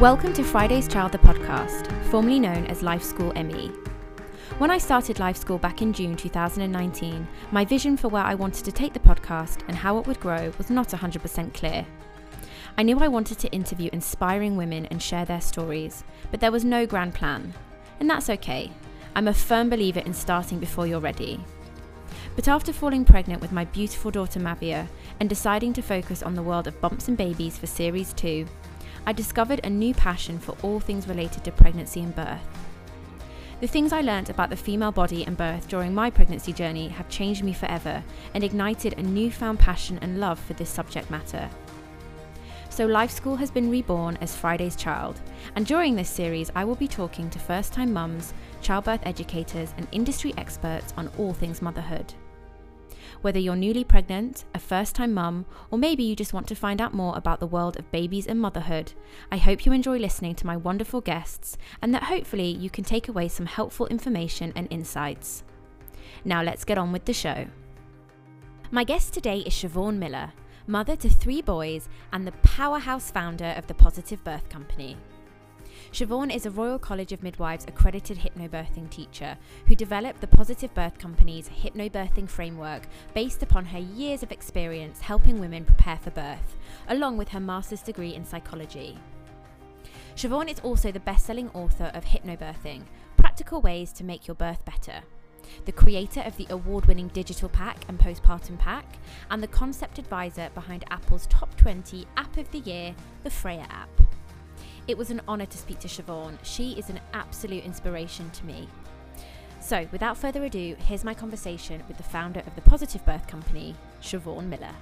Welcome to Friday's Child, the podcast, formerly known as Life School ME. When I started Life School back in June 2019, my vision for where I wanted to take the podcast and how it would grow was not 100% clear. I knew I wanted to interview inspiring women and share their stories, but there was no grand plan. And that's okay. I'm a firm believer in starting before you're ready. But after falling pregnant with my beautiful daughter Mavia and deciding to focus on the world of bumps and babies for Series 2, I discovered a new passion for all things related to pregnancy and birth. The things I learnt about the female body and birth during my pregnancy journey have changed me forever and ignited a newfound passion and love for this subject matter. So, Life School has been reborn as Friday's Child, and during this series, I will be talking to first time mums, childbirth educators, and industry experts on all things motherhood. Whether you're newly pregnant, a first time mum, or maybe you just want to find out more about the world of babies and motherhood, I hope you enjoy listening to my wonderful guests and that hopefully you can take away some helpful information and insights. Now let's get on with the show. My guest today is Siobhan Miller, mother to three boys and the powerhouse founder of the Positive Birth Company. Siobhan is a Royal College of Midwives accredited hypnobirthing teacher who developed the Positive Birth Company's hypnobirthing framework based upon her years of experience helping women prepare for birth, along with her master's degree in psychology. Siobhan is also the best selling author of Hypnobirthing Practical Ways to Make Your Birth Better, the creator of the award winning Digital Pack and Postpartum Pack, and the concept advisor behind Apple's top 20 app of the year, the Freya app. It was an honour to speak to Siobhan. She is an absolute inspiration to me. So, without further ado, here's my conversation with the founder of the Positive Birth Company, Siobhan Miller.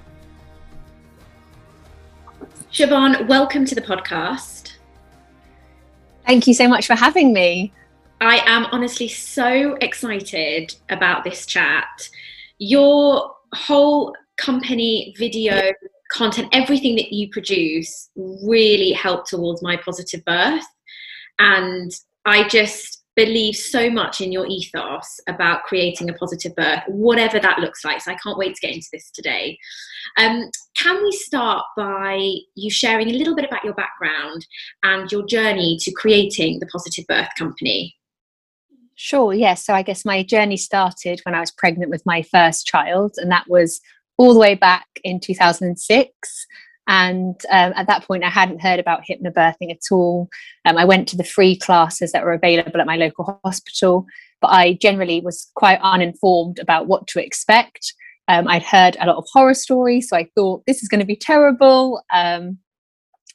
Siobhan, welcome to the podcast. Thank you so much for having me. I am honestly so excited about this chat. Your whole company video content, everything that you produce really helped towards my positive birth. And I just believe so much in your ethos about creating a positive birth, whatever that looks like. So I can't wait to get into this today. Um, can we start by you sharing a little bit about your background and your journey to creating the Positive Birth Company? Sure, yes. So I guess my journey started when I was pregnant with my first child, and that was all the way back in 2006. And um, at that point, I hadn't heard about hypnobirthing at all. Um, I went to the free classes that were available at my local hospital, but I generally was quite uninformed about what to expect. Um, I'd heard a lot of horror stories, so I thought this is going to be terrible. Um,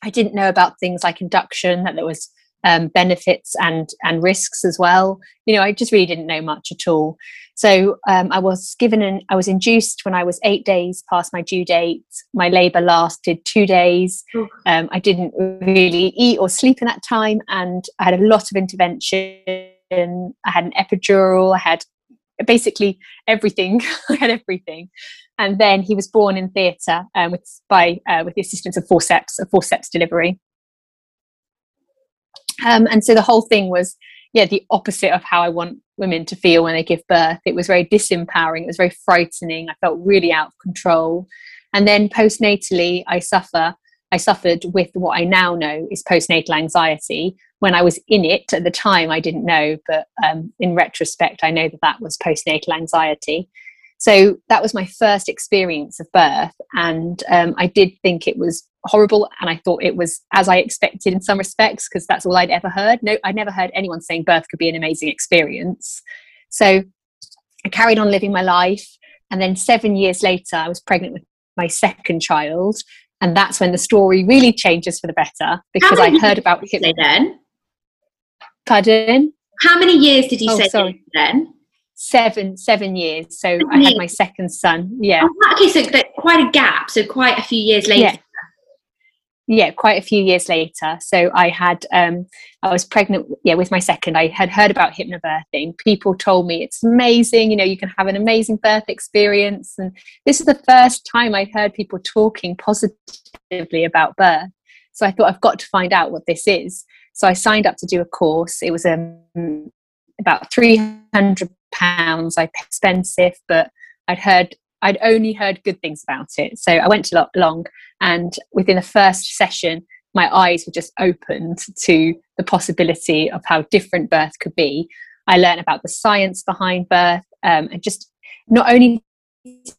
I didn't know about things like induction, that there was um, benefits and and risks as well. You know, I just really didn't know much at all. So um, I was given an I was induced when I was eight days past my due date. My labour lasted two days. Um, I didn't really eat or sleep in that time, and I had a lot of intervention. I had an epidural. I had basically everything. I had everything. And then he was born in theatre um, with by uh, with the assistance of forceps, a forceps delivery. Um, and so the whole thing was, yeah, the opposite of how I want women to feel when they give birth. It was very disempowering. It was very frightening. I felt really out of control. And then postnatally, I suffer. I suffered with what I now know is postnatal anxiety. When I was in it at the time, I didn't know, but um, in retrospect, I know that that was postnatal anxiety. So that was my first experience of birth, and um, I did think it was horrible, and I thought it was as I expected in some respects because that's all I'd ever heard. No, I'd never heard anyone saying birth could be an amazing experience. So I carried on living my life, and then seven years later, I was pregnant with my second child, and that's when the story really changes for the better because I heard about it then. Pardon? How many years did you oh, say sorry. then? seven seven years so seven i had my second son yeah oh, okay so quite a gap so quite a few years later yeah. Yeah quite a few years later. So i had um i was pregnant yeah with my second. I had heard about hypnobirthing. People told me it's amazing you know you can have an amazing birth experience. And this is the first time i heard people talking positively about birth. So i thought i've got to find out what this is. So i signed up to do a course. It was um, about 300 pounds. I expensive, but I'd heard I'd only heard good things about it. So I went along, and within the first session, my eyes were just opened to the possibility of how different birth could be. I learned about the science behind birth um, and just not only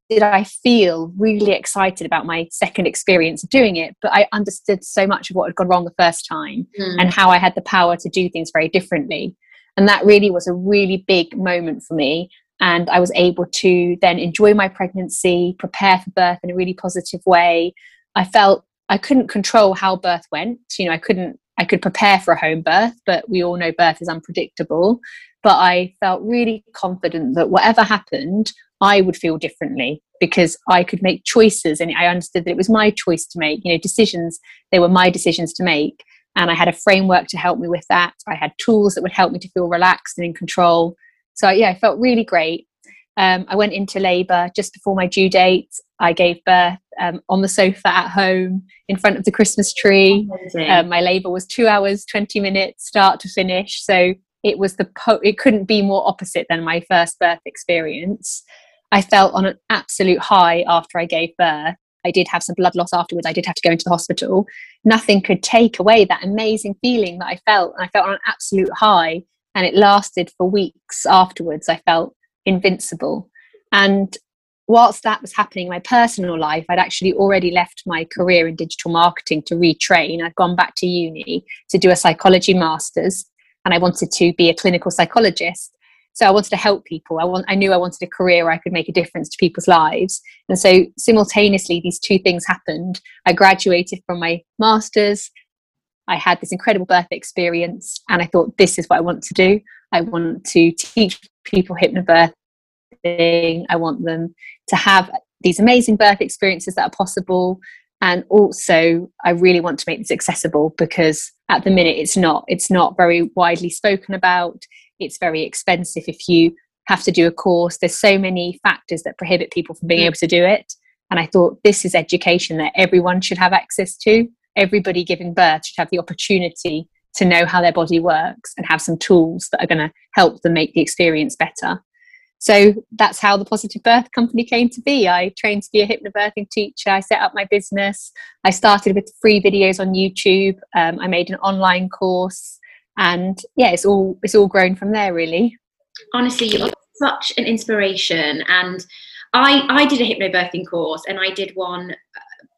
did I feel really excited about my second experience of doing it, but I understood so much of what had gone wrong the first time mm. and how I had the power to do things very differently. And that really was a really big moment for me. And I was able to then enjoy my pregnancy, prepare for birth in a really positive way. I felt I couldn't control how birth went. You know, I couldn't, I could prepare for a home birth, but we all know birth is unpredictable. But I felt really confident that whatever happened, I would feel differently because I could make choices and I understood that it was my choice to make, you know, decisions, they were my decisions to make. And I had a framework to help me with that. I had tools that would help me to feel relaxed and in control. So, yeah, I felt really great. Um, I went into labour just before my due date. I gave birth um, on the sofa at home in front of the Christmas tree. Um, my labour was two hours, 20 minutes, start to finish. So it was the po- it couldn't be more opposite than my first birth experience. I felt on an absolute high after I gave birth. I did have some blood loss afterwards. I did have to go into the hospital. Nothing could take away that amazing feeling that I felt. And I felt on an absolute high, and it lasted for weeks afterwards. I felt invincible. And whilst that was happening in my personal life, I'd actually already left my career in digital marketing to retrain. I'd gone back to uni to do a psychology master's, and I wanted to be a clinical psychologist. So I wanted to help people. I want I knew I wanted a career where I could make a difference to people's lives. And so simultaneously these two things happened. I graduated from my masters. I had this incredible birth experience and I thought this is what I want to do. I want to teach people hypnobirthing. I want them to have these amazing birth experiences that are possible and also i really want to make this accessible because at the minute it's not it's not very widely spoken about it's very expensive if you have to do a course there's so many factors that prohibit people from being mm. able to do it and i thought this is education that everyone should have access to everybody giving birth should have the opportunity to know how their body works and have some tools that are going to help them make the experience better. So that's how the positive birth company came to be. I trained to be a hypnobirthing teacher. I set up my business. I started with free videos on youtube. Um, i made an online course. And yeah it's all it's all grown from there really. Honestly you're such an inspiration. And i i did a hypnobirthing course and i did one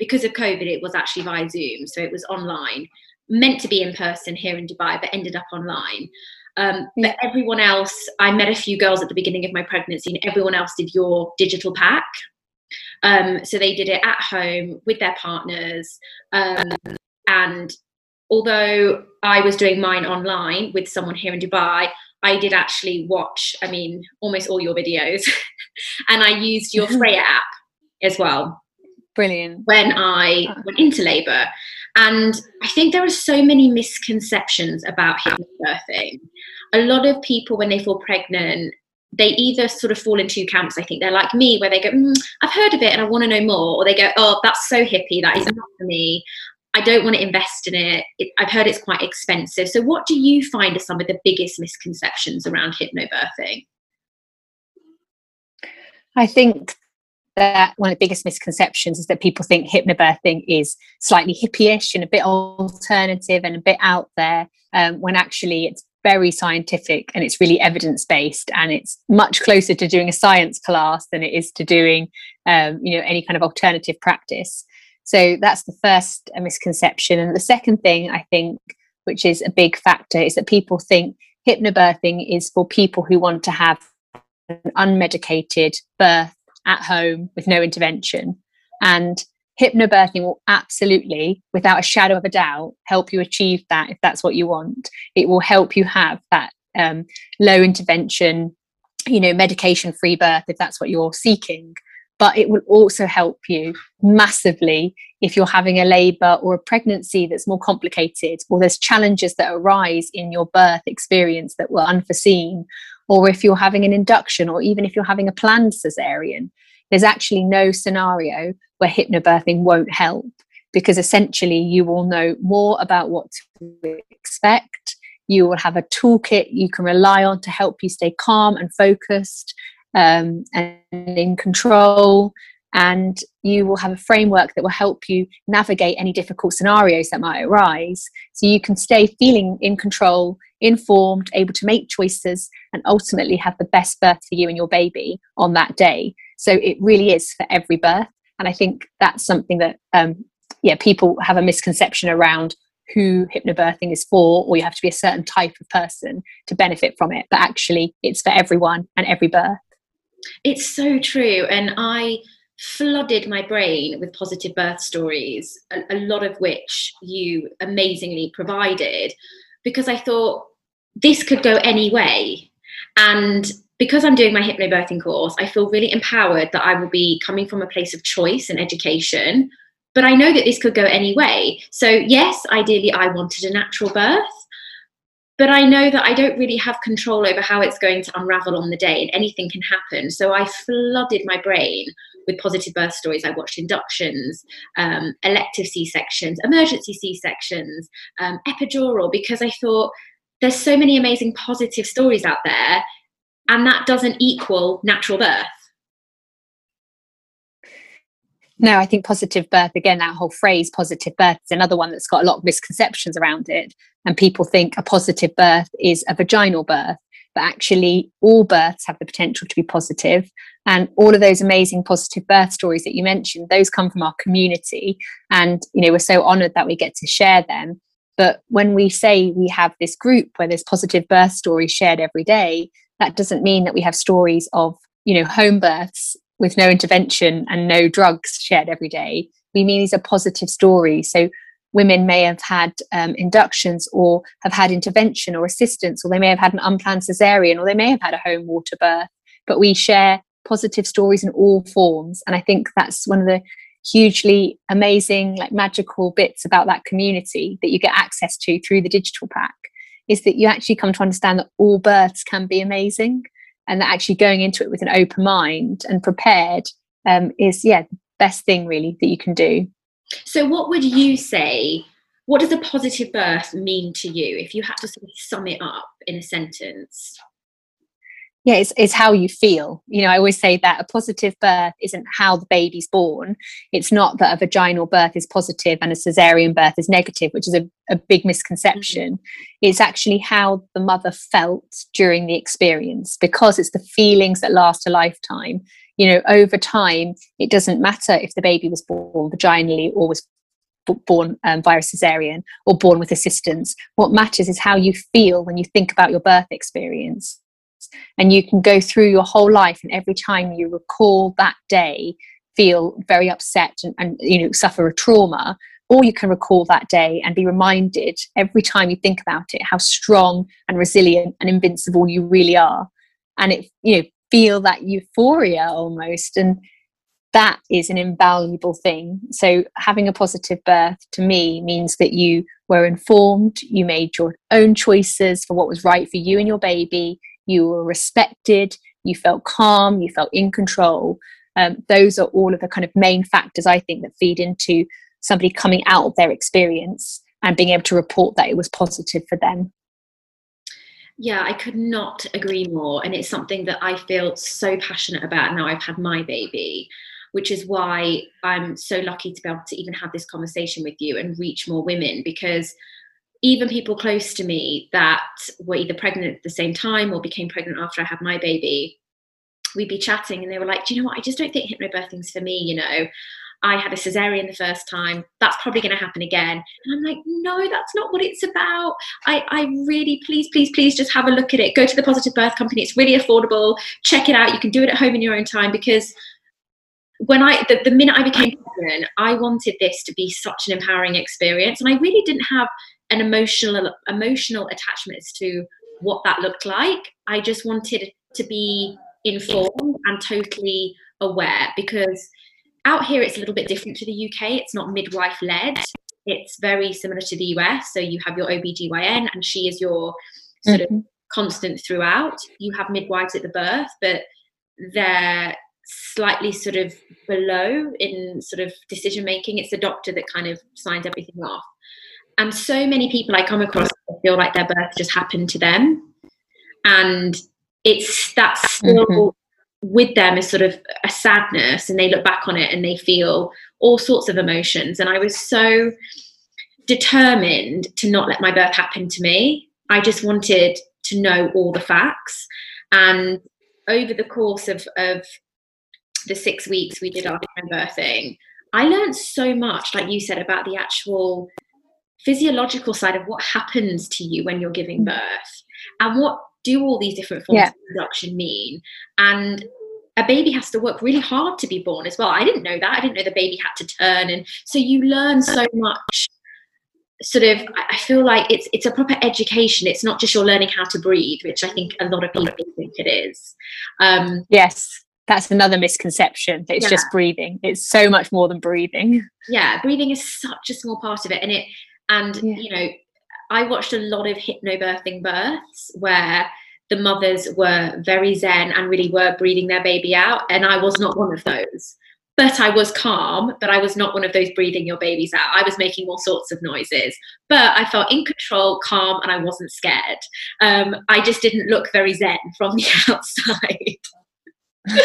because of covid it was actually via zoom so it was online meant to be in person here in dubai but ended up online um, but everyone else, I met a few girls at the beginning of my pregnancy, and everyone else did your digital pack. Um, so they did it at home with their partners. Um, and although I was doing mine online with someone here in Dubai, I did actually watch, I mean, almost all your videos. and I used your Freya app as well. Brilliant. When I ah. went into labor. And I think there are so many misconceptions about hypnobirthing. A lot of people, when they fall pregnant, they either sort of fall in two camps. I think they're like me, where they go, mm, I've heard of it and I want to know more. Or they go, oh, that's so hippie. That is not for me. I don't want to invest in it. it. I've heard it's quite expensive. So, what do you find are some of the biggest misconceptions around hypnobirthing? I think that one of the biggest misconceptions is that people think hypnobirthing is slightly hippie-ish and a bit alternative and a bit out there, um, when actually it's very scientific and it's really evidence-based and it's much closer to doing a science class than it is to doing, um, you know, any kind of alternative practice. So that's the first misconception. And the second thing I think, which is a big factor, is that people think hypnobirthing is for people who want to have an unmedicated birth at home with no intervention. And hypnobirthing will absolutely, without a shadow of a doubt, help you achieve that if that's what you want. It will help you have that um, low intervention, you know, medication free birth if that's what you're seeking. But it will also help you massively if you're having a labor or a pregnancy that's more complicated, or there's challenges that arise in your birth experience that were unforeseen, or if you're having an induction, or even if you're having a planned cesarean, there's actually no scenario where hypnobirthing won't help because essentially you will know more about what to expect. You will have a toolkit you can rely on to help you stay calm and focused um, and in control. And you will have a framework that will help you navigate any difficult scenarios that might arise. So you can stay feeling in control informed able to make choices and ultimately have the best birth for you and your baby on that day. So it really is for every birth. And i think that's something that um, yeah people have a misconception around who hypnobirthing is for or you have to be a certain type of person to benefit from it. But actually it's for everyone and every birth. It's so true. And i flooded my brain with positive birth stories, a, a, lot of which you amazingly provided, because I thought this could go any way. And because I'm doing my hypnobirthing course, I feel really empowered that I will be coming from a place of choice and education. But I know that this could go any way. So, yes, ideally, I wanted a natural birth but I know that I don't really have control over how it's going to unravel on the day and anything can happen. So I flooded my brain with positive birth stories. I watched inductions, um, elective C sections, emergency C sections, um, epidural, because I thought there's so many amazing positive stories out there, and that doesn't equal natural birth. No, I think positive birth, again, that whole phrase positive birth is another one that's got a lot of misconceptions around it. And people think a positive birth is a vaginal birth but actually all births have the potential to be positive. And all of those amazing positive birth stories that you mentioned those come from our community. And you know we're so honored that we get to share them. But when we say we have this group where there's positive birth stories shared every day that doesn't mean that we have stories of you know home births with no intervention and no drugs shared every day. We mean these are positive stories. So women may have had um, inductions or have had intervention or assistance, or they may have had an unplanned cesarean, or they may have had a home water birth. But we share positive stories in all forms. And I think that's one of the hugely amazing, like magical bits about that community that you get access to through the digital pack is that you actually come to understand that all births can be amazing and that actually going into it with an open mind and prepared um, is, yeah, the best thing really that you can do. So, what would you say? What does a positive birth mean to you if you had to sort of sum it up in a sentence? Yeah, it's, it's how you feel. You know, I always say that a positive birth isn't how the baby's born. It's not that a vaginal birth is positive and a cesarean birth is negative, which is a, a big misconception. Mm-hmm. It's actually how the mother felt during the experience because it's the feelings that last a lifetime you know over time it doesn't matter if the baby was born vaginally or was born um, via cesarean or born with assistance. What matters is how you feel when you think about your birth experience. And you can go through your whole life and every time you recall that day feel very upset and, and you know suffer a trauma or you can recall that day and be reminded every time you think about it how strong and resilient and invincible you really are. And it you know feel that euphoria almost and that is an invaluable thing. So having a positive birth to me means that you were informed you made your own choices for what was right for you and your baby you were respected you felt calm you felt in control. Um, those are all of the kind of main factors i think that feed into somebody coming out of their experience and being able to report that it was positive for them yeah, I could not agree more. And it's something that I feel so passionate about now I've had my baby, which is why I'm so lucky to be able to even have this conversation with you and reach more women because even people close to me that were either pregnant at the same time or became pregnant after I had my baby, we'd be chatting and they were like, Do you know what? I just don't think hypnobirthing's for me, you know. I had a cesarean the first time. That's probably going to happen again. And I'm like, no, that's not what it's about. I, I really, please, please, please just have a look at it. Go to the Positive Birth Company. It's really affordable. Check it out. You can do it at home in your own time because when I, the, the minute I became pregnant, I wanted this to be such an empowering experience. And I really didn't have an emotional, emotional attachment to what that looked like. I just wanted to be informed and totally aware because out here it's a little bit different to the UK. It's not midwife led. It's very similar to the US. So you have your OBGYN and she is your sort mm-hmm. of constant throughout. You have midwives at the birth, but they're slightly sort of below in sort of decision making. It's the doctor that kind of signs everything off. And so many people I come across feel like their birth just happened to them. And it's that's still mm-hmm with them is sort of a sadness and they look back on it and they feel all sorts of emotions. And i was so determined to not let my birth happen to me. I just wanted to know all the facts. And over the course of, of the six weeks we did our birthing i learned so much like you said about the actual physiological side of what happens to you when you're giving mm. birth and what do all these different forms yeah. of production mean? And a baby has to work really hard to be born as well. I didn't know that. I didn't know the baby had to turn. And so you learn so much sort of I feel like it's it's a proper education. It's not just you're learning how to breathe, which I think a lot of people think it is. Um, yes, that's another misconception. It's yeah. just breathing. It's so much more than breathing. Yeah, breathing is such a small part of it, and it and yeah. you know I watched a lot of hypnobirthing births where the mothers were very zen and really were breathing their baby out. And I was not one of those. But I was calm, but I was not one of those breathing your babies out. I was making all sorts of noises. But I felt in control, calm, and I wasn't scared. Um, I just didn't look very zen from the outside.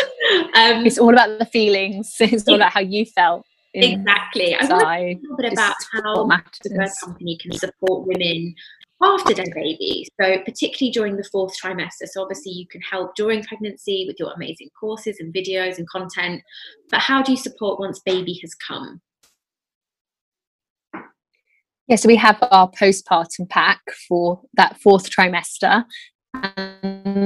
um, it's all about the feelings. It's all about how you felt. Exactly. I want to talk a little bit about how the birth company can support women after their baby. So, particularly during the fourth trimester. So, obviously, you can help during pregnancy with your amazing courses and videos and content. But how do you support once baby has come? Yeah, so we have our postpartum pack for that fourth trimester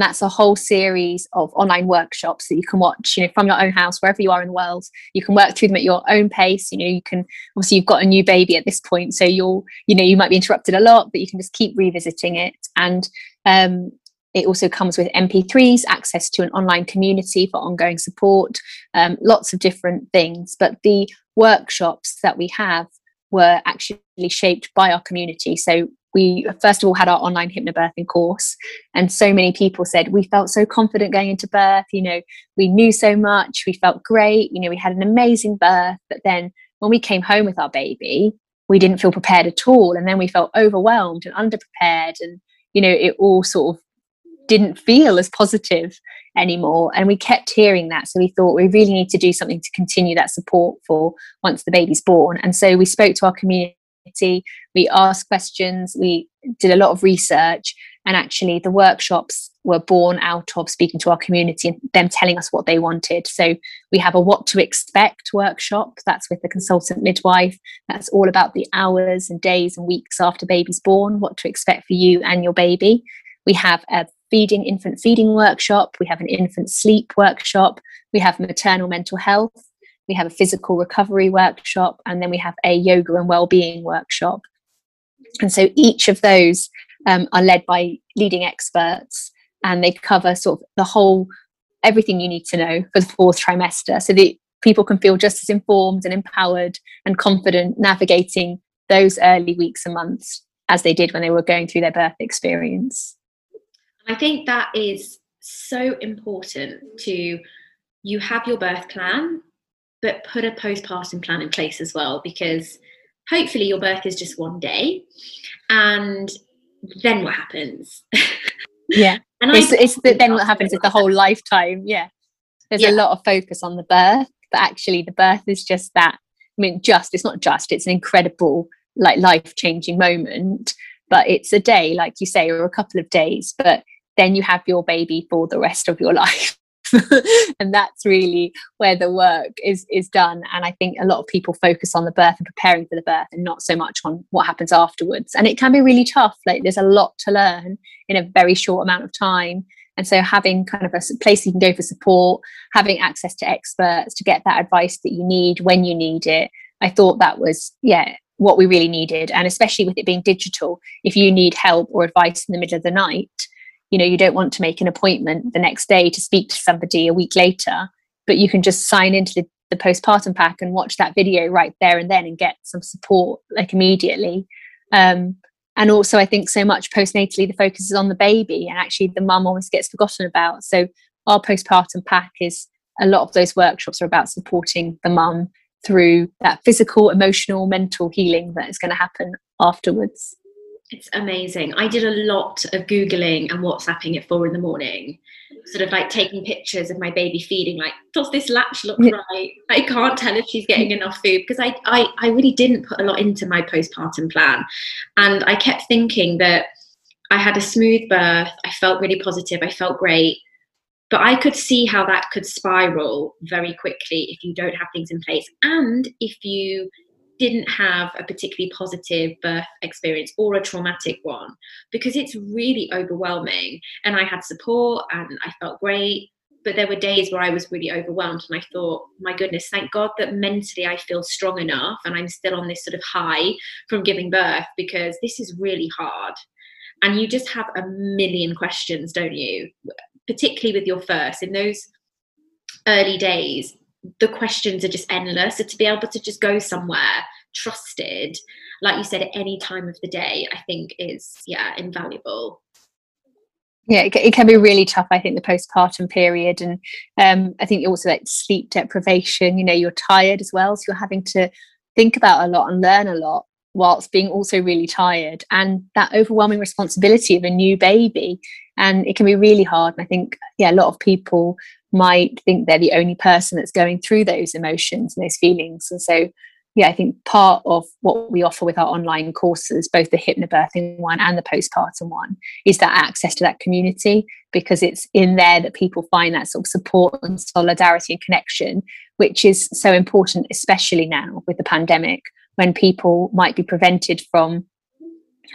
and that's a whole series of online workshops that you can watch you know from your own house wherever you are in the world. You can work through them at your own pace. You know you can obviously you've got a new baby at this point so you'll you know you might be interrupted a lot but you can just keep revisiting it. And um, it also comes with mp3s access to an online community for ongoing support um, lots of different things. But the workshops that we have were actually shaped by our community. So we first of all had our online hypnobirthing course and so many people said we felt so confident going into birth you know we knew so much we felt great you know we had an amazing birth. But then when we came home with our baby we didn't feel prepared at all and then we felt overwhelmed and underprepared and you know it all sort of didn't feel as positive anymore and we kept hearing that so we thought we really need to do something to continue that support for once the baby's born and so we spoke to our community we asked questions, we did a lot of research, and actually the workshops were born out of speaking to our community and them telling us what they wanted. So we have a what to expect workshop, that's with the consultant midwife. That's all about the hours and days and weeks after baby's born, what to expect for you and your baby. We have a feeding infant feeding workshop, we have an infant sleep workshop, we have maternal mental health we have a physical recovery workshop, and then we have a yoga and well-being workshop. And so each of those um, are led by leading experts, and they cover sort of the whole everything you need to know for the fourth trimester, so that people can feel just as informed and empowered and confident navigating those early weeks and months as they did when they were going through their birth experience. I think that is so important to you have your birth plan but put a postpartum plan in place as well because hopefully your birth is just one day and then what happens? Yeah. And it's, it's the, then what happens is the whole lifetime yeah. There's yeah. a lot of focus on the birth but actually the birth is just that i mean just it's not just it's an incredible like life changing moment but it's a day like you say or a couple of days but then you have your baby for the rest of your life. And that's really where the work is is done. And i think a lot of people focus on the birth and preparing for the birth and not so much on what happens afterwards. And it can be really tough. Like there's a lot to learn in a very short amount of time. And so having kind of a place you can go for support having access to experts to get that advice that you need when you need it i thought that was yeah what we really needed. And especially with it being digital if you need help or advice in the middle of the night you know you don't want to make an appointment the next day to speak to somebody a week later but you can just sign into the, the postpartum pack and watch that video right there and then and get some support like immediately. Um, and also i think so much postnatally the focus is on the baby and actually the mum almost gets forgotten about. So our postpartum pack is a lot of those workshops are about supporting the mum through that physical emotional mental healing that is going to happen afterwards It's amazing. I did a lot of Googling and WhatsApping at four in the morning, sort of like taking pictures of my baby feeding, like, does this latch look right? I can't tell if she's getting enough food because I, I, I really didn't put a lot into my postpartum plan. And I kept thinking that I had a smooth birth. I felt really positive. I felt great. But I could see how that could spiral very quickly if you don't have things in place. And if you didn't have a particularly positive birth experience or a traumatic one, because it's really overwhelming. And I had support and I felt great. But there were days where I was really overwhelmed and I thought, my goodness, thank God that mentally I feel strong enough and I'm still on this sort of high from giving birth because this is really hard and you just have a million questions don't you particularly with your first in those early days the questions are just endless. So to be able to just go somewhere trusted like you said at any time of the day i think is yeah invaluable. Yeah it, can be really tough i think the postpartum period. And um, i think also like sleep deprivation you know you're tired as well. So you're having to think about a lot and learn a lot whilst being also really tired. And that overwhelming responsibility of a new baby. And it can be really hard. And i think yeah a lot of people might think they're the only person that's going through those emotions and those feelings. And so yeah i think part of what we offer with our online courses both the hypnobirthing one and the postpartum one is that access to that community because it's in there that people find that sort of support and solidarity and connection which is so important especially now with the pandemic when people might be prevented from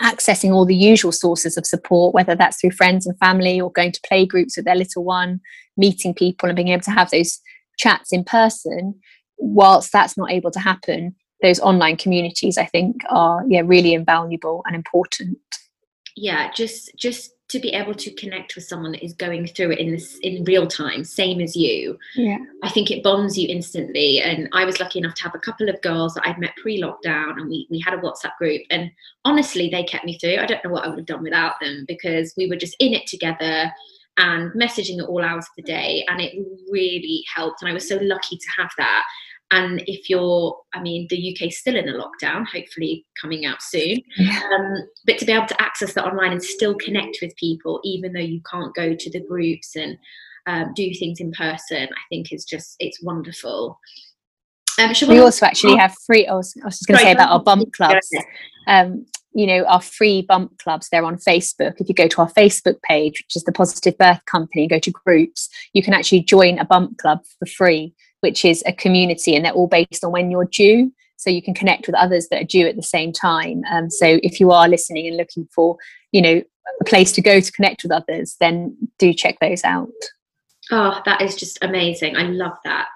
accessing all the usual sources of support, whether that's through friends and family or going to play groups with their little one, meeting people and being able to have those chats in person. Whilst that's not able to happen, those online communities, I think, are yeah really invaluable and important. Yeah, just just to be able to connect with someone that is going through it in this in real time same as you yeah i think it bonds you instantly and i was lucky enough to have a couple of girls that i'd met pre-lockdown and we, we had a whatsapp group and honestly they kept me through i don't know what i would have done without them because we were just in it together and messaging at all hours of the day and it really helped and i was so lucky to have that and if you're, I mean, the UK is still in a lockdown, hopefully coming out soon. Yeah. Um, but to be able to access that online and still connect with people, even though you can't go to the groups and um, do things in person, I think is just it's wonderful. Um, we also actually have free. I was, I was just going to say about our bump clubs. Um, you know, our free bump clubs. They're on Facebook. If you go to our Facebook page, which is the Positive Birth Company, go to groups, you can actually join a bump club for free which is a community, and they're all based on when you're due. So you can connect with others that are due at the same time. Um, so if you are listening and looking for, you know, a place to go to connect with others, then do check those out. Oh, that is just amazing. I love that.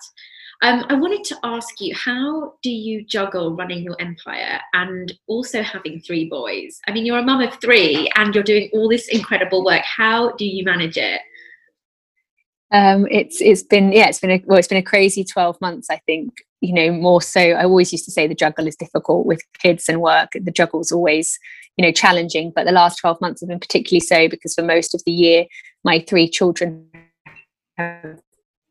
Um, I wanted to ask you, how do you juggle running your empire and also having three boys? I mean, you're a mum of three and you're doing all this incredible work. How do you manage it? um, it's it's been yeah it's been a well it's been a crazy 12 months i think you know more so i always used to say the juggle is difficult with kids and work the juggle's always you know challenging but the last 12 months have been particularly so because for most of the year my three children have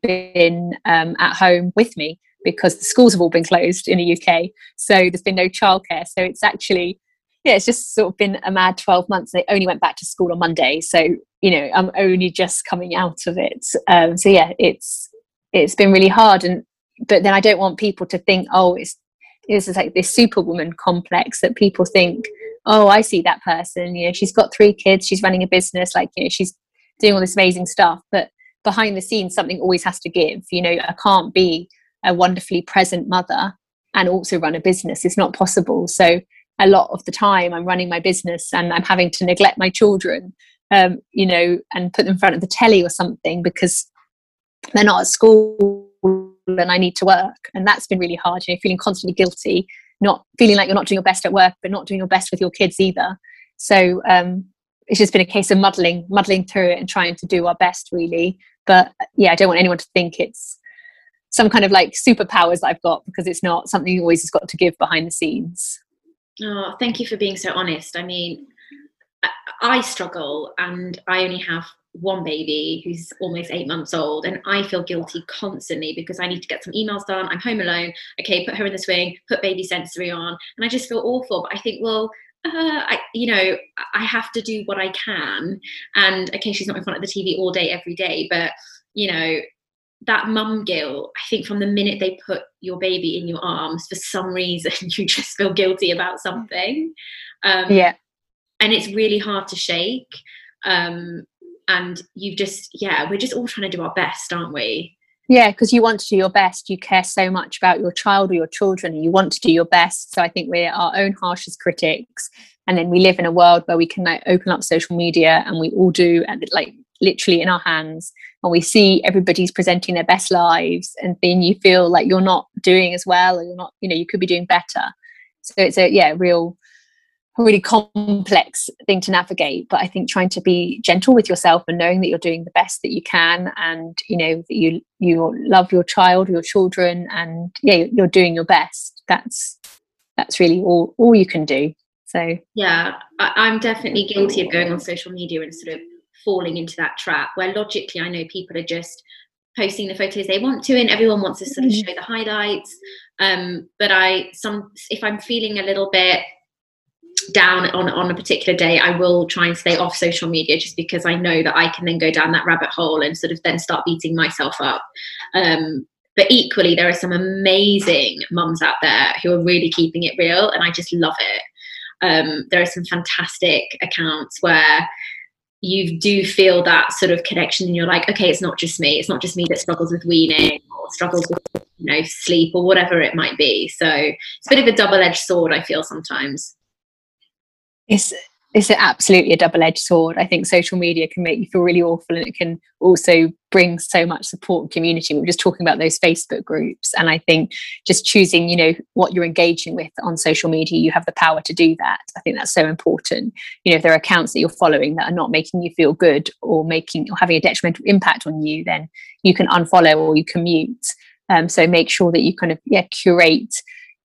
been um, at home with me because the schools have all been closed in the uk so there's been no childcare so it's actually yeah, it's just sort of been a mad 12 months. They only went back to school on Monday. So, you know, I'm only just coming out of it. Um, so yeah, it's, it's been really hard. And, but then I don't want people to think, oh, it's, this is like this superwoman complex that people think, oh, I see that person, you know, she's got three kids, she's running a business, like, you know, she's doing all this amazing stuff. But behind the scenes, something always has to give. You know, I can't be a wonderfully present mother and also run a business. It's not possible. So a lot of the time I'm running my business and I'm having to neglect my children, um, you know, and put them in front of the telly or something because they're not at school and I need to work. And that's been really hard, you know, feeling constantly guilty, not feeling like you're not doing your best at work, but not doing your best with your kids either. So um, it's just been a case of muddling, muddling through it and trying to do our best really. But uh, yeah, I don't want anyone to think it's some kind of like superpowers that I've got because it's not something you always has got to give behind the scenes. Oh, thank you for being so honest. I mean, I struggle and I only have one baby who's almost eight months old and I feel guilty constantly because I need to get some emails done. I'm home alone. Okay, put her in the swing, put baby sensory on, and I just feel awful. But I think, well, uh, I, you know, I have to do what I can. And okay, she's not in front of the TV all day, every day, but you know, that mum guilt, I think from the minute they put your baby in your arms, for some reason, you just feel guilty about something. Um, yeah. And it's really hard to shake. Um, and you've just, yeah, we're just all trying to do our best, aren't we? Yeah, because you want to do your best. You care so much about your child or your children, and you want to do your best. So I think we're our own harshest critics. And then we live in a world where we can like open up social media and we all do and like literally in our hands and we see everybody's presenting their best lives and then you feel like you're not doing as well or you're not you know you could be doing better so it's a yeah real really complex thing to navigate but i think trying to be gentle with yourself and knowing that you're doing the best that you can and you know that you you love your child your children and yeah you're doing your best. That's that's really all all you can do. So yeah I, i'm definitely guilty of going on social media and sort of falling into that trap where logically I know people are just posting the photos they want to and everyone wants to sort of mm. show the highlights. Um, but i some if i'm feeling a little bit down on on a particular day i will try and stay off social media just because i know that i can then go down that rabbit hole and sort of then start beating myself up. Um, but equally there are some amazing mums out there who are really keeping it real and i just love it. Um, there are some fantastic accounts where you do feel that sort of connection and you're like okay it's not just me. It's not just me that struggles with weaning or struggles with you know sleep or whatever it might be. So it's a bit of a double-edged sword i feel sometimes it's it's absolutely a double-edged sword. I think social media can make you feel really awful and it can also bring so much support and community. We were just talking about those facebook groups and i think just choosing you know what you're engaging with on social media you have the power to do that. I think that's so important. You know if there are accounts that you're following that are not making you feel good or making or having a detrimental impact on you then you can unfollow or you can mute. Um, so make sure that you kind of yeah curate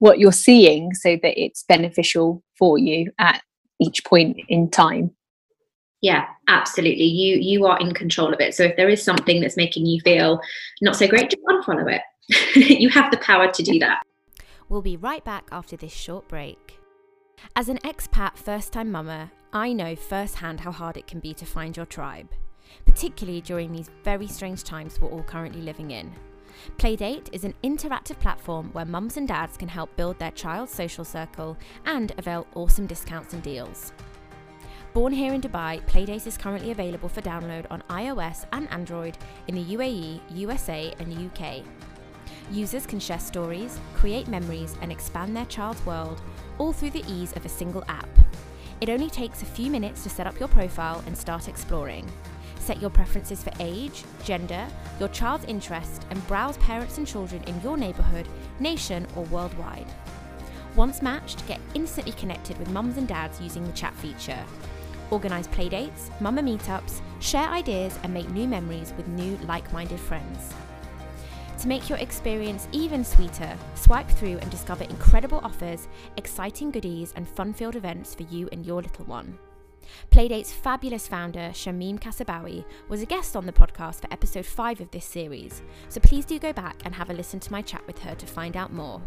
what you're seeing so that it's beneficial for you at each point in time. Yeah absolutely. You you are in control of it. So if there is something that's making you feel not so great just unfollow it. You have the power to do that. We'll be right back after this short break. As an expat first time mama i know firsthand how hard it can be to find your tribe particularly during these very strange times we're all currently living in Playdate is an interactive platform where mums and dads can help build their child's social circle and avail awesome discounts and deals. Born here in Dubai, Playdate is currently available for download on iOS and Android in the UAE, USA, and UK. Users can share stories, create memories, and expand their child's world, all through the ease of a single app. It only takes a few minutes to set up your profile and start exploring. Set your preferences for age, gender, your child's interest, and browse parents and children in your neighbourhood, nation, or worldwide. Once matched, get instantly connected with mums and dads using the chat feature. Organise playdates, mama meetups, share ideas, and make new memories with new like minded friends. To make your experience even sweeter, swipe through and discover incredible offers, exciting goodies, and fun filled events for you and your little one. Playdate's fabulous founder, Shamim Kasabawi, was a guest on the podcast for episode 5 of this series, so please do go back and have a listen to my chat with her to find out more.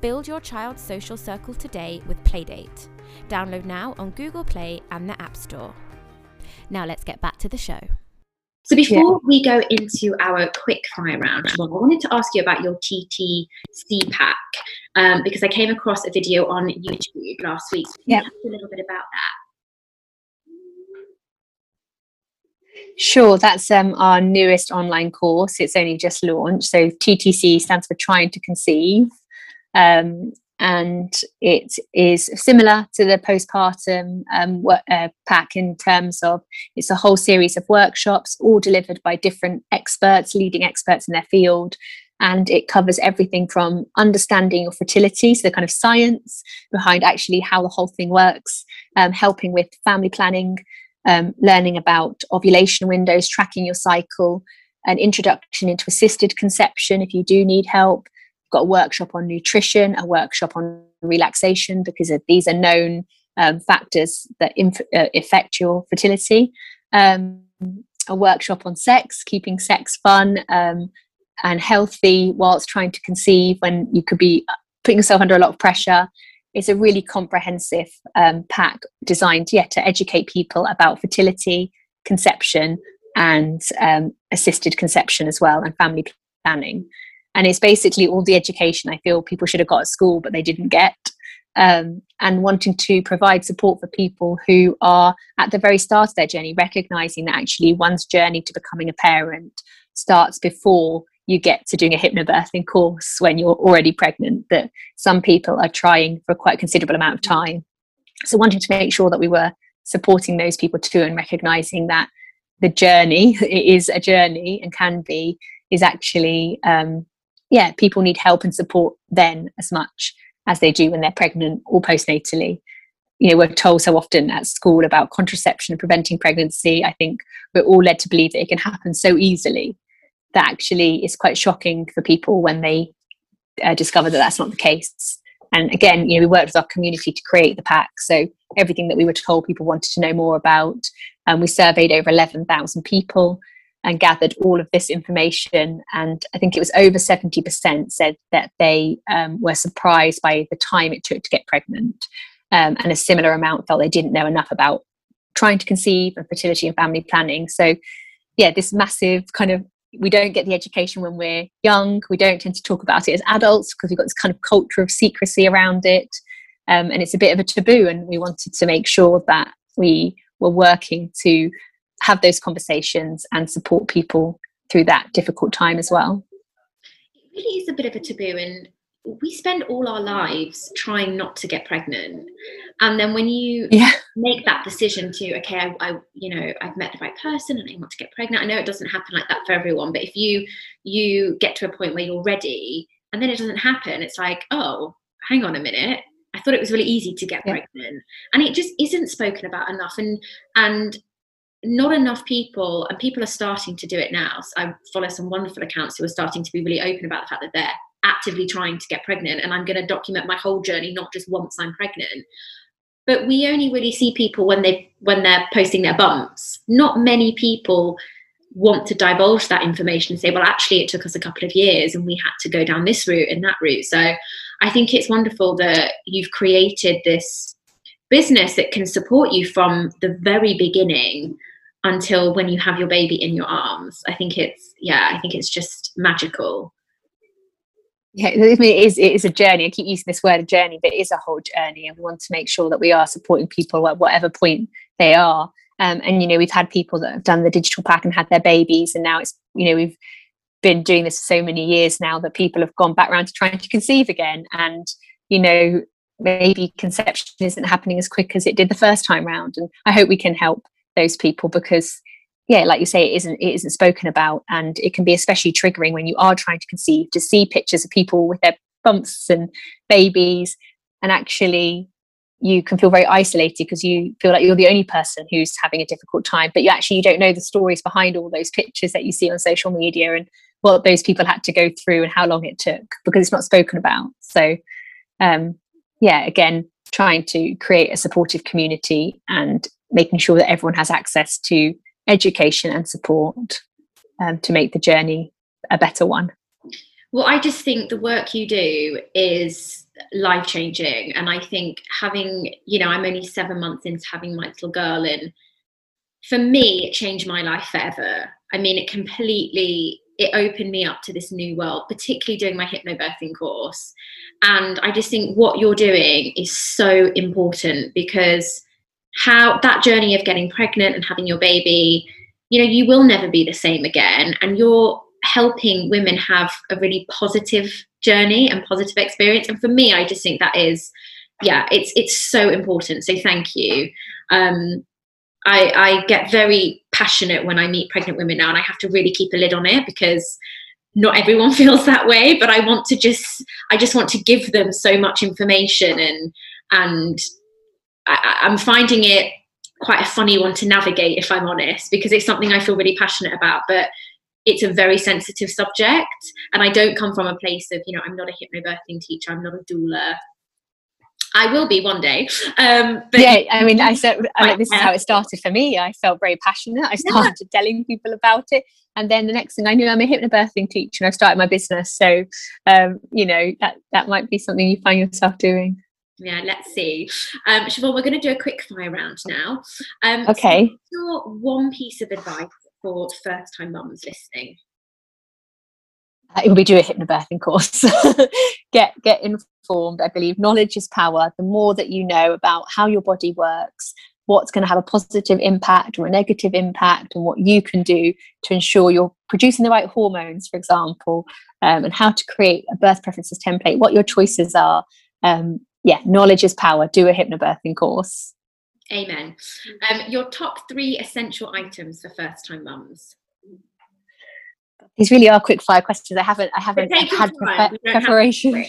Build your child's social circle today with Playdate. Download now on Google Play and the App Store. Now let's get back to the show. So before yeah. we go into our quick fire round, I wanted to ask you about your TTC pack um, because I came across a video on YouTube last week. yeah. a little bit about that. Sure, that's um, our newest online course. It's only just launched. So TTC stands for Trying to Conceive. Um, and it is similar to the postpartum um, uh, pack in terms of it's a whole series of workshops, all delivered by different experts, leading experts in their field. And it covers everything from understanding your fertility, so the kind of science behind actually how the whole thing works, um, helping with family planning, um, learning about ovulation windows, tracking your cycle, an introduction into assisted conception if you do need help. We've got a workshop on nutrition, a workshop on relaxation, because these are known um, factors that inf- uh, affect your fertility. Um, a workshop on sex, keeping sex fun um, and healthy whilst trying to conceive when you could be putting yourself under a lot of pressure it's a really comprehensive um, pack designed, yeah, to educate people about fertility, conception, and um, assisted conception as well, and family planning. And it's basically all the education I feel people should have got at school, but they didn't get. Um, and wanting to provide support for people who are at the very start of their journey, recognizing that actually one's journey to becoming a parent starts before you get to doing a hypnobirthing course when you're already pregnant, that some people are trying for quite a considerable amount of time. So, wanting to make sure that we were supporting those people too and recognizing that the journey is a journey and can be is actually um, yeah people need help and support then as much as they do when they're pregnant or postnatally. You know we're told so often at school about contraception and preventing pregnancy. I think we're all led to believe that it can happen so easily that actually is quite shocking for people when they uh, discover that that's not the case and again you know we worked with our community to create the pack so everything that we were told people wanted to know more about and we surveyed over 11,000 people and gathered all of this information. And I think it was over 70% said that they um, were surprised by the time it took to get pregnant. Um, and a similar amount felt they didn't know enough about trying to conceive and fertility and family planning. So, yeah, this massive kind of we don't get the education when we're young. We don't tend to talk about it as adults because we've got this kind of culture of secrecy around it. Um, and it's a bit of a taboo. And we wanted to make sure that we were working to have those conversations and support people through that difficult time as well. It really is a bit of a taboo, and we spend all our lives trying not to get pregnant. And then when you yeah. make that decision to, okay, I, I, you know, I've met the right person and I want to get pregnant. I know it doesn't happen like that for everyone, but if you you get to a point where you're ready and then it doesn't happen, it's like, oh, hang on a minute. I thought it was really easy to get yeah. pregnant, and it just isn't spoken about enough. And and not enough people, and people are starting to do it now. So I follow some wonderful accounts who are starting to be really open about the fact that they're actively trying to get pregnant, and I'm going to document my whole journey, not just once I'm pregnant. But we only really see people when they when they're posting their bumps. Not many people want to divulge that information and say, well, actually, it took us a couple of years and we had to go down this route and that route. So I think it's wonderful that you've created this business that can support you from the very beginning until when you have your baby in your arms. I think it's yeah, I think it's just magical. Yeah, it is it is a journey. I keep using this word a journey, but it is a whole journey, and we want to make sure that we are supporting people at whatever point they are. Um, and you know, we've had people that have done the digital pack and had their babies, and now it's you know we've been doing this for so many years now that people have gone back around to trying to conceive again, and you know maybe conception isn't happening as quick as it did the first time round. And I hope we can help those people because yeah like you say it isn't it isn't spoken about and it can be especially triggering when you are trying to conceive to see pictures of people with their bumps and babies and actually you can feel very isolated because you feel like you're the only person who's having a difficult time but you actually you don't know the stories behind all those pictures that you see on social media and what those people had to go through and how long it took because it's not spoken about. So um yeah again trying to create a supportive community and making sure that everyone has access to education and support um, to make the journey a better one. Well, I just think the work you do is life changing. And I think having, you know, I'm only seven months into having my little girl, and for me, it changed my life forever. I mean, it completely it opened me up to this new world, particularly doing my hypnobirthing course. And I just think what you're doing is so important because how that journey of getting pregnant and having your baby, you know, you will never be the same again. And you're helping women have a really positive journey and positive experience. And for me, I just think that is, yeah, it's it's so important. So thank you. Um, I, I get very passionate when I meet pregnant women now, and I have to really keep a lid on it because not everyone feels that way. But I want to just, I just want to give them so much information and and I, I'm finding it quite a funny one to navigate, if I'm honest, because it's something I feel really passionate about. But it's a very sensitive subject, and I don't come from a place of, you know, I'm not a hypnobirthing teacher, I'm not a doula. I will be one day. Um, but yeah, I mean, I said I mean, this is how it started for me. I felt very passionate. I started yeah. telling people about it, and then the next thing I knew, I'm a hypnobirthing teacher, and I've started my business. So, um, you know, that that might be something you find yourself doing. Yeah, let's see. Um, Siobhan, we're going to do a quick fire round now. Um, okay. So your one piece of advice for first time mums listening? Uh, be do a hypnobirthing course. get get informed. I believe knowledge is power. The more that you know about how your body works, what's going to have a positive impact or a negative impact, and what you can do to ensure you're producing the right hormones, for example, um, and how to create a birth preferences template, what your choices are. Um, yeah, knowledge is power. Do a hypnobirthing course. Amen. Um, your top three essential items for first time mums these really are quick fire questions. I haven't I haven't had pre- preparation.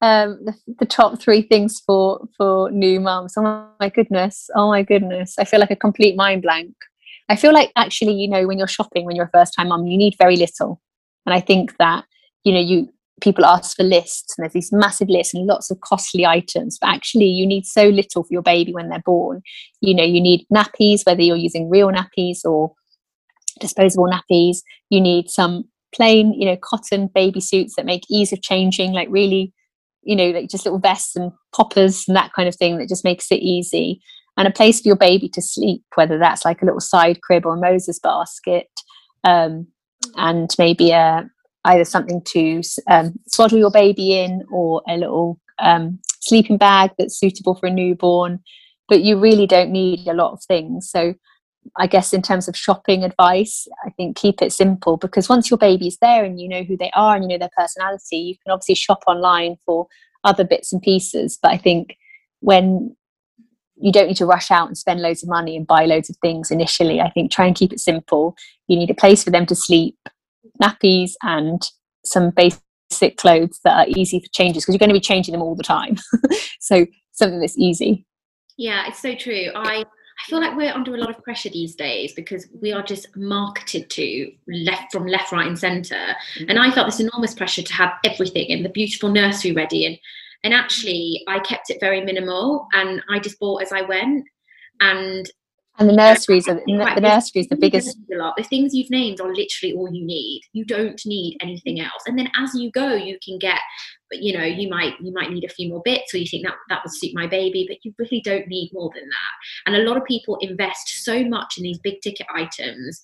um, the, the, top three things for for new mums. Oh my goodness! Oh my goodness! I feel like a complete mind blank. I feel like actually, you know, when you're shopping, when you're a first time mum, you need very little, and I think that you know you people ask for lists and there's these massive lists and lots of costly items but actually you need so little for your baby when they're born you know you need nappies whether you're using real nappies or disposable nappies. You need some plain, you know, cotton baby suits that make ease of changing, like really, you know, like just little vests and poppers and that kind of thing that just makes it easy. And a place for your baby to sleep, whether that's like a little side crib or a Moses basket, um, and maybe a either something to um, swaddle your baby in or a little um, sleeping bag that's suitable for a newborn. But you really don't need a lot of things. So I guess in terms of shopping advice, I think keep it simple because once your baby's there and you know who they are and you know their personality, you can obviously shop online for other bits and pieces. But I think when you don't need to rush out and spend loads of money and buy loads of things initially, I think try and keep it simple. You need a place for them to sleep, nappies, and some basic clothes that are easy for changes because you're going to be changing them all the time. so something that's easy. Yeah, it's so true. I I feel like we're under a lot of pressure these days because we are just marketed to left from left, right, and center. Mm-hmm. And I felt this enormous pressure to have everything and the beautiful nursery ready. And and actually, I kept it very minimal, and I just bought as I went. And and the nurseries are the nurseries the biggest. The things you've named are literally all you need. You don't need anything else. And then as you go, you can get, but you know, you might you might need a few more bits, or you think that that would suit my baby, but you really don't need more than that. And a lot of people invest so much in these big ticket items,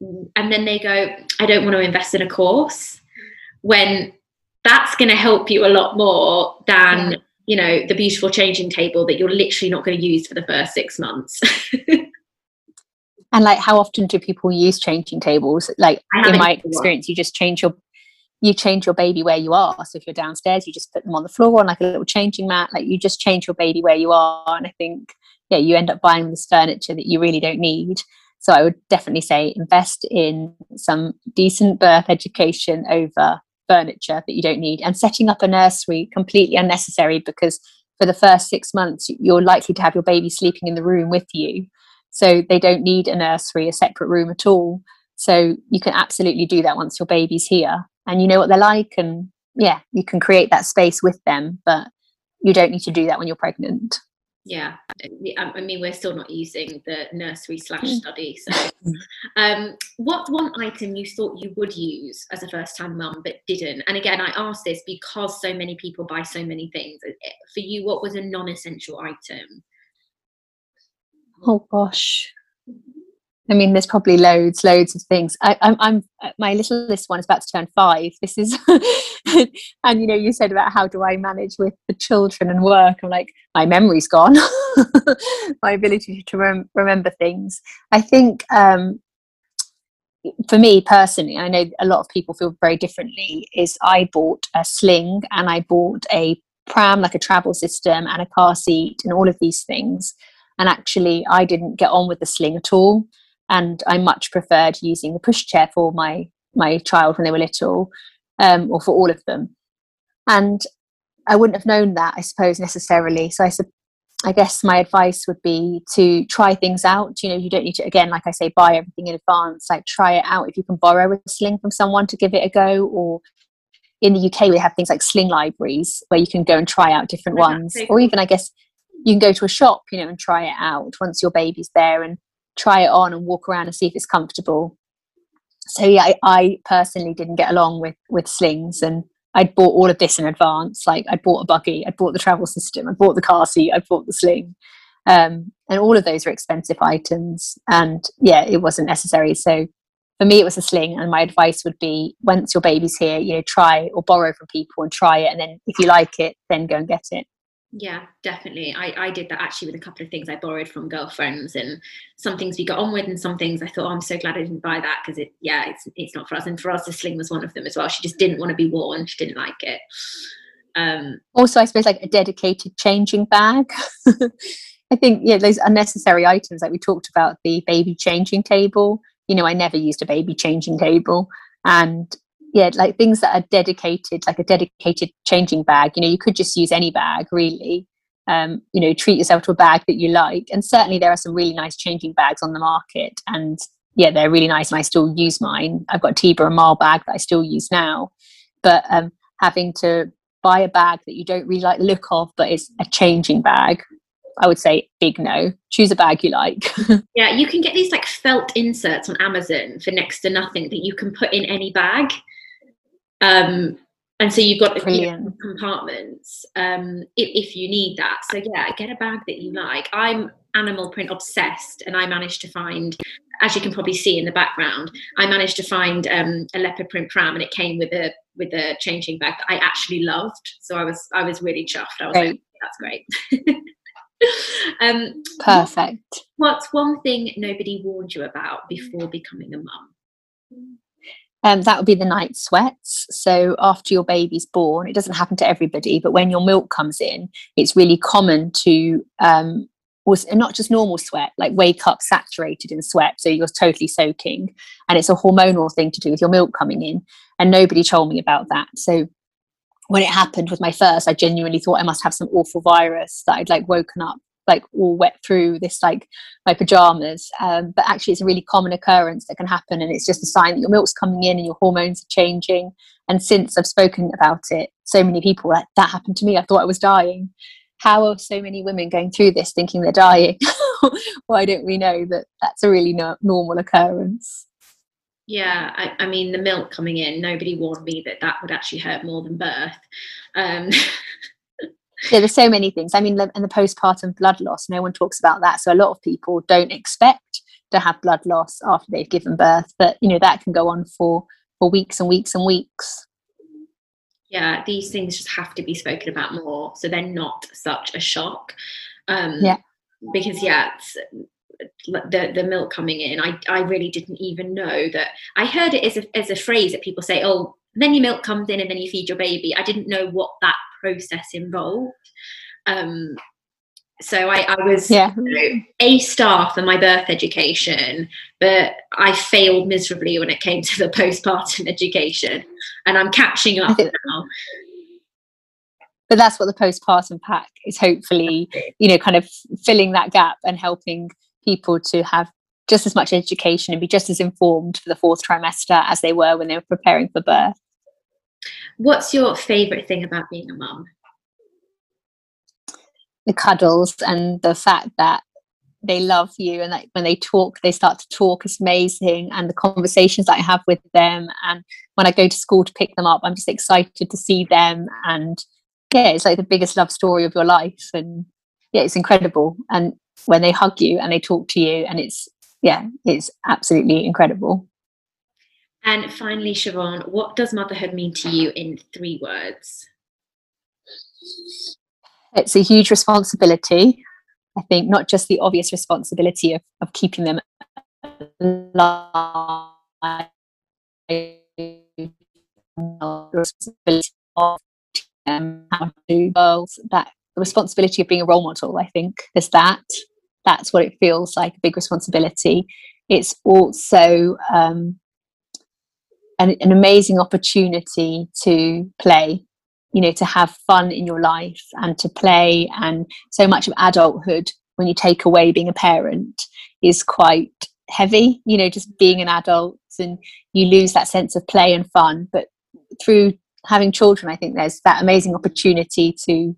and then they go, I don't want to invest in a course, when that's going to help you a lot more than. Yeah you know the beautiful changing table that you're literally not going to use for the first six months. And like how often do people use changing tables? Like in my experience you just change your you change your baby where you are. So if you're downstairs you just put them on the floor on like a little changing mat. Like you just change your baby where you are. And i think yeah you end up buying this furniture that you really don't need. So i would definitely say invest in some decent birth education over furniture that you don't need and setting up a nursery completely unnecessary because for the first six months you're likely to have your baby sleeping in the room with you. So they don't need a nursery a separate room at all. So you can absolutely do that once your baby's here. And you know what they're like and yeah you can create that space with them but you don't need to do that when you're pregnant yeah i mean we're still not using the nursery slash mm. study so um what's one item you thought you would use as a first time mum but didn't and again i asked this because so many people buy so many things for you what was a non-essential item oh gosh I mean, there's probably loads, loads of things. I, I'm, I'm, my littlest one is about to turn five. This is, and you know, you said about how do I manage with the children and work. I'm like, my memory's gone, my ability to rem- remember things. I think um, for me personally, I know a lot of people feel very differently. Is I bought a sling and I bought a pram, like a travel system, and a car seat, and all of these things. And actually, I didn't get on with the sling at all and I much preferred using the pushchair for my my child when they were little, um, or for all of them. And I wouldn't have known that, I suppose, necessarily. So I, I guess my advice would be to try things out. You know, you don't need to, again, like I say, buy everything in advance. Like try it out. If you can borrow a sling from someone to give it a go, or in the UK we have things like sling libraries where you can go and try out different ones, or even I guess you can go to a shop, you know, and try it out once your baby's there and try it on and walk around and see if it's comfortable. So yeah, I, I personally didn't get along with with slings, and I'd bought all of this in advance. Like I'd bought a buggy, I'd bought the travel system, I bought the car seat, I bought the sling. Um, and all of those are expensive items. And yeah, it wasn't necessary. So for me, it was a sling. And my advice would be once your baby's here, you know, try or borrow from people and try it. And then if you like it, then go and get it. Yeah, definitely. I, I did that actually with a couple of things I borrowed from girlfriends and some things we got on with and some things I thought, oh, I'm so glad I didn't buy that because it, yeah, it's, it's not for us. And for us, the sling was one of them as well. She just didn't want to be worn. She didn't like it. Um, also, I suppose like a dedicated changing bag. I think, yeah, those unnecessary items like we talked about the baby changing table. You know, I never used a baby changing table. And yeah like things that are dedicated like a dedicated changing bag you know you could just use any bag really um, you know treat yourself to a bag that you like and certainly there are some really nice changing bags on the market and yeah they're really nice and i still use mine i've got a Tiba and Marl bag that i still use now but um, having to buy a bag that you don't really like the look of but it's a changing bag I would say big no. Choose a bag you like. yeah, you can get these like felt inserts on Amazon for next to nothing that you can put in any bag. Um, and so you've got the compartments um, if, if, you need that. So yeah, get a bag that you like. I'm animal print obsessed, and I managed to find, as you can probably see in the background, I managed to find um, a leopard print pram, and it came with a with a changing bag that I actually loved. So I was I was really chuffed. I was great. like, that's great. um, Perfect. What's one thing nobody warned you about before becoming a mum? Um, that would be the night sweats. So after your baby's born, it doesn't happen to everybody, but when your milk comes in, it's really common to um, was not just normal sweat, like wake up saturated in sweat, so you're totally soaking, and it's a hormonal thing to do with your milk coming in. And nobody told me about that. So when it happened with my first, I genuinely thought I must have some awful virus that I'd like woken up like all wet through this like my pajamas um, but actually it's a really common occurrence that can happen and it's just a sign that your milk's coming in and your hormones are changing. And since i've spoken about it so many people like that happened to me. I thought i was dying. How are so many women going through this thinking they're dying? Why don't we know that that's a really no- normal occurrence? Yeah I, I, mean the milk coming in nobody warned me that that would actually hurt more than birth. Um, yeah, there's so many things. I mean, and the postpartum blood loss, no one talks about that. So a lot of people don't expect to have blood loss after they've given birth, but you know that can go on for for weeks and weeks and weeks. Yeah, these things just have to be spoken about more, so they're not such a shock. Um, yeah, because yeah, the the milk coming in, I I really didn't even know that. I heard it as a as a phrase that people say, oh, then your milk comes in and then you feed your baby. I didn't know what that process involved. Um, so I, I was yeah. you know, a star for my birth education, but I failed miserably when it came to the postpartum education, and I'm catching up now. But that's what the postpartum pack is hopefully, you know, kind of filling that gap and helping people to have just as much education and be just as informed for the fourth trimester as they were when they were preparing for birth. What's your favourite thing about being a mum? The cuddles and the fact that they love you and that when they talk they start to talk is amazing. And the conversations that i have with them and when i go to school to pick them up i'm just excited to see them. And yeah it's like the biggest love story of your life. And yeah it's incredible. And when they hug you and they talk to you and it's yeah it's absolutely incredible and finally, Siobhan, what does motherhood mean to you in three words? It's a huge responsibility. I think not just the obvious responsibility of, of keeping them alive, responsibility of to girls, that the responsibility of being a role model, I think, is that. That's what it feels like, a big responsibility. It's also um, an, an amazing opportunity to play you know to have fun in your life and to play. And so much of adulthood when you take away being a parent is quite heavy you know just being an adult and you lose that sense of play and fun. But through having children i think there's that amazing opportunity to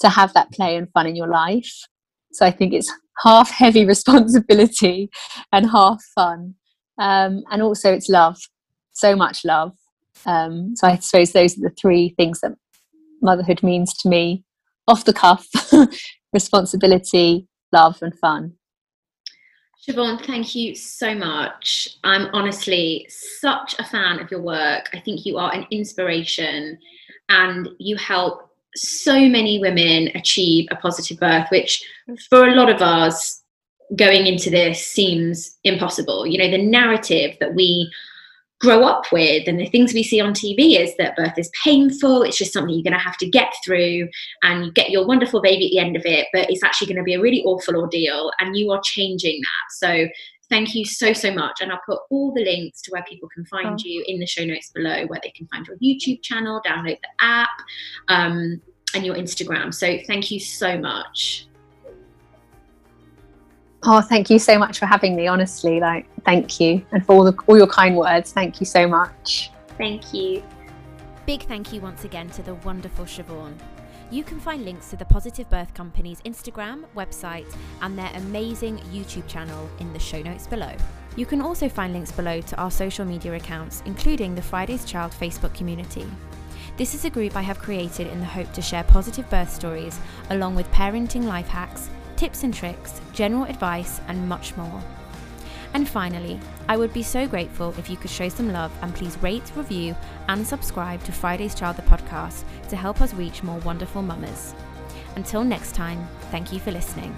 to have that play and fun in your life. So i think it's half heavy responsibility and half fun. Um, and also it's love so much love Um, so I suppose those are the three things that motherhood means to me off the cuff responsibility, love, and fun. Siobhan, thank you so much. I'm honestly such a fan of your work. I think you are an inspiration and you help so many women achieve a positive birth, which for a lot of us going into this seems impossible. You know, the narrative that we grow up with and the things we see on TV is that birth is painful, it's just something you're going to have to get through and you get your wonderful baby at the end of it, but it's actually going to be a really awful ordeal and you are changing that. So thank you so so much and i'll put all the links to where people can find oh. you in the show notes below where they can find your youtube channel download the app um, and your instagram so thank you so much Oh, thank you so much for having me. Honestly, like, thank you, and for all the all your kind words. Thank you so much. Thank you. Big thank you once again to the wonderful Siobhan. You can find links to the Positive Birth Company's Instagram, website, and their amazing YouTube channel in the show notes below. You can also find links below to our social media accounts, including the Friday's Child Facebook community. This is a group I have created in the hope to share positive birth stories, along with parenting life hacks tips and tricks, general advice, and much more. And finally, I would be so grateful if you could show some love and please rate, review, and subscribe to Friday's Child the podcast to help us reach more wonderful mamas. Until next time, thank you for listening.